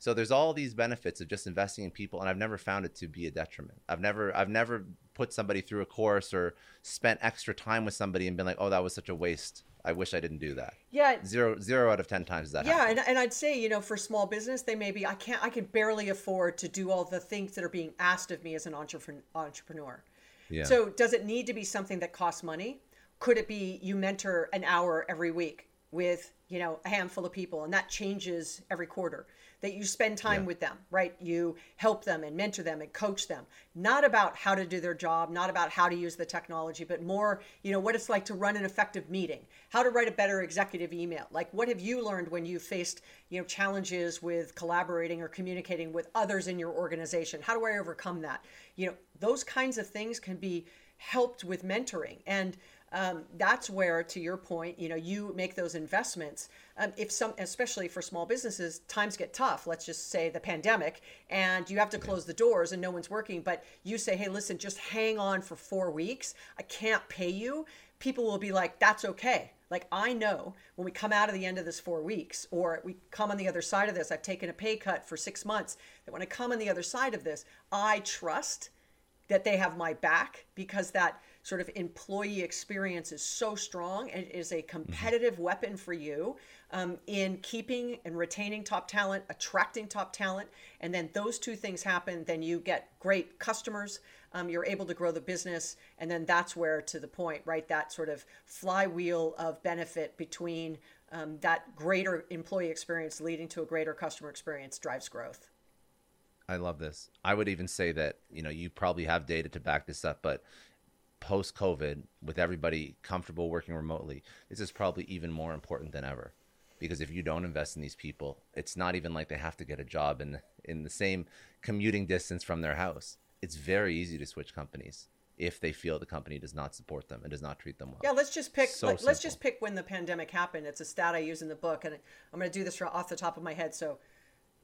So there's all these benefits of just investing in people, and I've never found it to be a detriment. I've never I've never put somebody through a course or spent extra time with somebody and been like, oh, that was such a waste. I wish I didn't do that. Yeah. Zero zero out of ten times that. Yeah, and, and I'd say you know for small business they maybe I can't I can barely afford to do all the things that are being asked of me as an entrepreneur. entrepreneur. Yeah. So does it need to be something that costs money? Could it be you mentor an hour every week with you know a handful of people and that changes every quarter? That you spend time yeah. with them, right? You help them and mentor them and coach them. Not about how to do their job, not about how to use the technology, but more, you know, what it's like to run an effective meeting, how to write a better executive email. Like what have you learned when you faced, you know, challenges with collaborating or communicating with others in your organization? How do I overcome that? You know, those kinds of things can be helped with mentoring and um, that's where to your point you know you make those investments. Um, if some especially for small businesses times get tough let's just say the pandemic and you have to close the doors and no one's working but you say hey listen just hang on for four weeks. I can't pay you. People will be like that's okay. Like i know when we come out of the end of this four weeks or we come on the other side of this i've taken a pay cut for six months that when i come on the other side of this i trust that they have my back because that sort of employee experience is so strong and it is a mm-hmm. competitive mm-hmm. weapon for you um, in keeping and retaining top talent, attracting top talent. And then those two things happen, then you get great customers. Um, you're able to grow the business. And then that's where, to the point, right, that sort of flywheel of benefit between um, that greater employee experience leading to a greater customer experience drives growth. I love this. I would even say that, you know, you probably have data to back this up, but post COVID, with everybody comfortable working remotely, this is probably even more important than ever. Because if you don't invest in these people, it's not even like they have to get a job in in the same commuting distance from their house. It's very easy to switch companies if they feel the company does not support them and does not treat them well. Yeah, let's just pick. So like, let's just pick when the pandemic happened. It's a stat I use in the book, and I'm going to do this off the top of my head. So,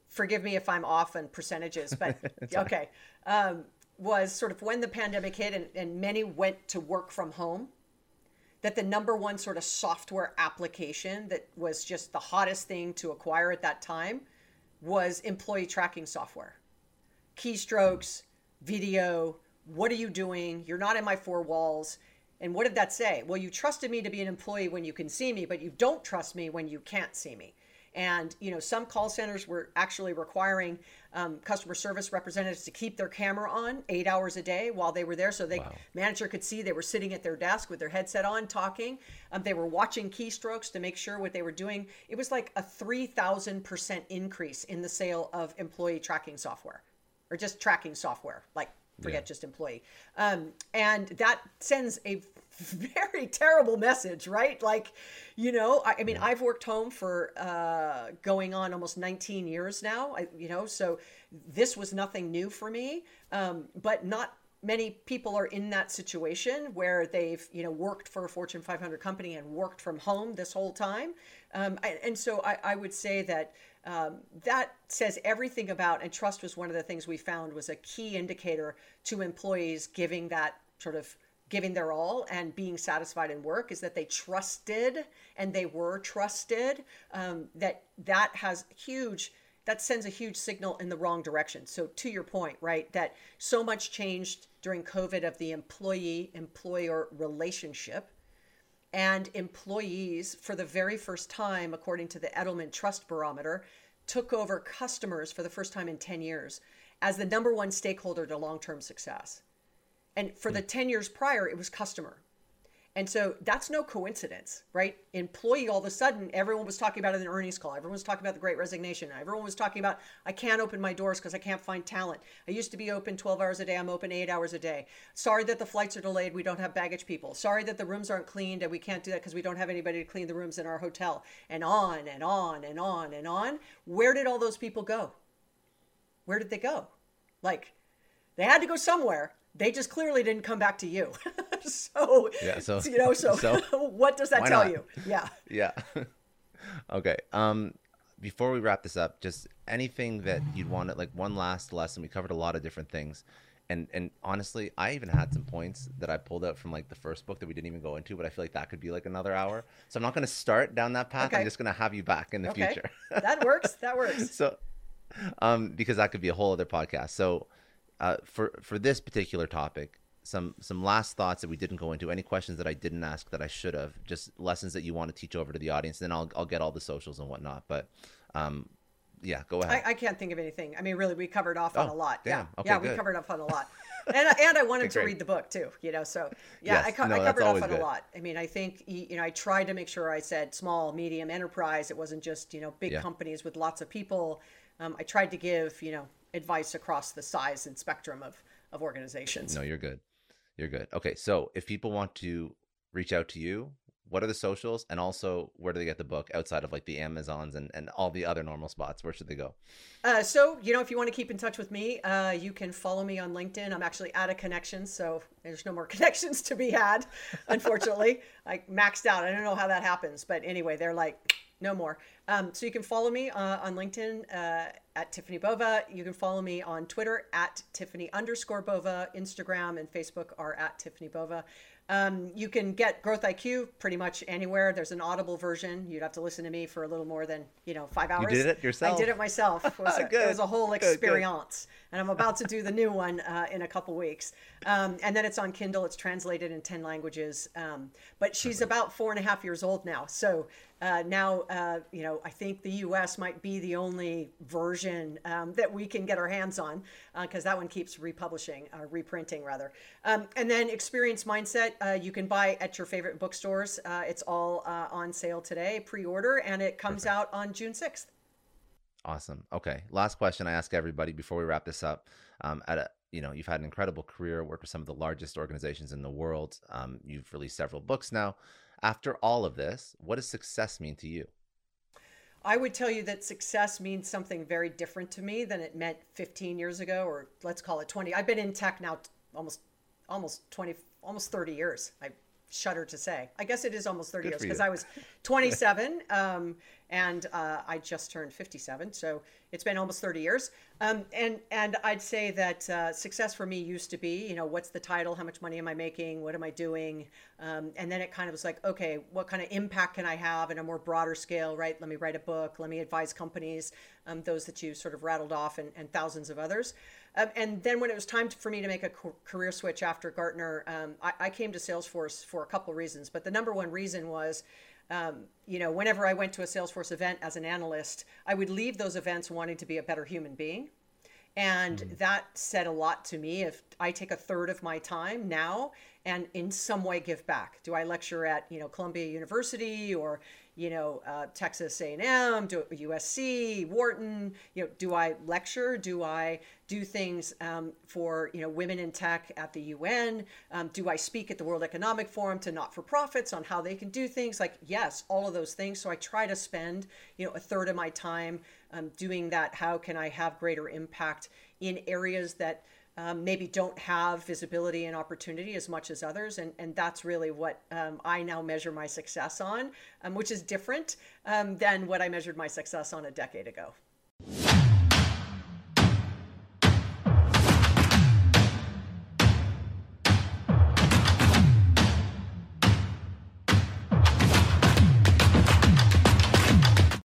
forgive me if I'm off on percentages, but okay. Um, was sort of when the pandemic hit and, and many went to work from home that the number one sort of software application that was just the hottest thing to acquire at that time was employee tracking software. Keystrokes video what are you doing? You're not in my four walls. And what did that say? Well you trusted me to be an employee when you can see me but you don't trust me when you can't see me and you know, some call centers were actually requiring um, customer service representatives to keep their camera on eight hours a day while they were there, so the wow. manager could see they were sitting at their desk with their headset on, talking. Um, they were watching keystrokes to make sure what they were doing. It was like a three thousand percent increase in the sale of employee tracking software, or just tracking software, like forget yeah. just employee um, and that sends a very terrible message right? Like you know i, I mean yeah. i've worked home for uh, going on almost 19 years now I, you know so this was nothing new for me. Um, but not many people are in that situation where they've you know worked for a fortune 500 company and worked from home this whole time. Um, and so I, I would say that um, that says everything about and trust was one of the things we found was a key indicator to employees giving that sort of giving their all and being satisfied in work is that they trusted and they were trusted um, that that has huge that sends a huge signal in the wrong direction so to your point right that so much changed during covid of the employee employer relationship and employees, for the very first time, according to the Edelman Trust Barometer, took over customers for the first time in 10 years as the number one stakeholder to long term success. And for the hmm. 10 years prior, it was customer. And so that's no coincidence, right? Employee, all of a sudden, everyone was talking about it in the earnings call. Everyone was talking about the great resignation. Everyone was talking about, I can't open my doors because I can't find talent. I used to be open 12 hours a day. I'm open eight hours a day. Sorry that the flights are delayed. We don't have baggage people. Sorry that the rooms aren't cleaned and we can't do that because we don't have anybody to clean the rooms in our hotel. And on and on and on and on. Where did all those people go? Where did they go? Like, they had to go somewhere they just clearly didn't come back to you. so, yeah, so you know, so, so what does that tell not? you? Yeah. Yeah. okay. Um before we wrap this up, just anything that you'd want to like one last lesson. We covered a lot of different things. And and honestly, I even had some points that I pulled out from like the first book that we didn't even go into, but I feel like that could be like another hour. So I'm not going to start down that path. Okay. I'm just going to have you back in the okay. future. that works. That works. So um because that could be a whole other podcast. So uh, for for this particular topic, some some last thoughts that we didn't go into. Any questions that I didn't ask that I should have? Just lessons that you want to teach over to the audience. Then I'll I'll get all the socials and whatnot. But um, yeah, go ahead. I, I, can't think of anything. I mean, really, we covered off on oh, a lot. Damn. Yeah, okay, yeah, good. we covered off on a lot. and and I wanted okay, to read the book too. You know, so yeah, yes, I, co- no, I covered off on good. a lot. I mean, I think you know, I tried to make sure I said small, medium enterprise. It wasn't just you know big yeah. companies with lots of people. Um, I tried to give you know advice across the size and spectrum of of organizations. No, you're good. You're good. Okay, so if people want to reach out to you, what are the socials and also where do they get the book outside of like the amazons and, and all the other normal spots where should they go uh, so you know if you want to keep in touch with me uh, you can follow me on linkedin i'm actually out of connections so there's no more connections to be had unfortunately i maxed out i don't know how that happens but anyway they're like no more. Um, so you can follow me uh, on LinkedIn uh, at Tiffani Bova. You can follow me on Twitter at Tiffani underscore Bova. Instagram and Facebook are at Tiffani Bova. Um, you can get Growth IQ pretty much anywhere. There's an Audible version. You'd have to listen to me for a little more than you know five hours. You did it yourself. I did it myself. It was, a, it was a, whole experience, and I'm about to do the new one uh, in a couple weeks. Um, and then it's on Kindle. It's translated in ten languages. Um, but she's about four and a half years old now, so uh, now, uh, you know, I think the U.S. might be the only version um, that we can get our hands on because uh, that one keeps republishing, uh, reprinting rather. Um, and then Experience Mindset, uh, you can buy at your favorite bookstores. Uh, it's all on sale today, pre-order, and it comes Perfect. out on June sixth. Awesome. Okay. Last question I ask everybody before we wrap this up. Um, at a, you know, you've had an incredible career, worked with some of the largest organizations in the world. Um, you've released several books now. After all of this, what does success mean to you? I would tell you that success means something very different to me than it meant 15 years ago, or let's call it 20. I've been in tech now almost almost 20, almost 30 years. I shudder to say. I guess it is almost 30 Good years because I was 27 um, and uh, I just turned 57. So it's been almost 30 years. Um, and, and I'd say that uh, success for me used to be, you know, what's the title? How much money am I making? What am I doing? Um, and then it kind of was like, okay, what kind of impact can I have in a more broader scale, right? Let me write a book. Let me advise companies, um, those that you sort of rattled off and, and thousands of others. Um, and then when it was time for me to make a career switch after Gartner, um, I, I, came to Salesforce for a couple of reasons. But the number one reason was, um, you know, whenever I went to a Salesforce event as an analyst, I would leave those events wanting to be a better human being. And mm. that said a lot to me. If I take a third of my time now and in some way give back, do I lecture at you know Columbia University or you know, uh, Texas A&M, do, USC, Wharton, you know, do I lecture? Do I do things um, for, you know, women in tech at the UN? Um, do I speak at the World Economic Forum to not-for-profits on how they can do things? Like, yes, all of those things. So I try to spend, you know, a third of my time um, doing that. How can I have greater impact in areas that – um, maybe don't have visibility and opportunity as much as others. And, and that's really what um, I now measure my success on, um, which is different um, than what I measured my success on a decade ago.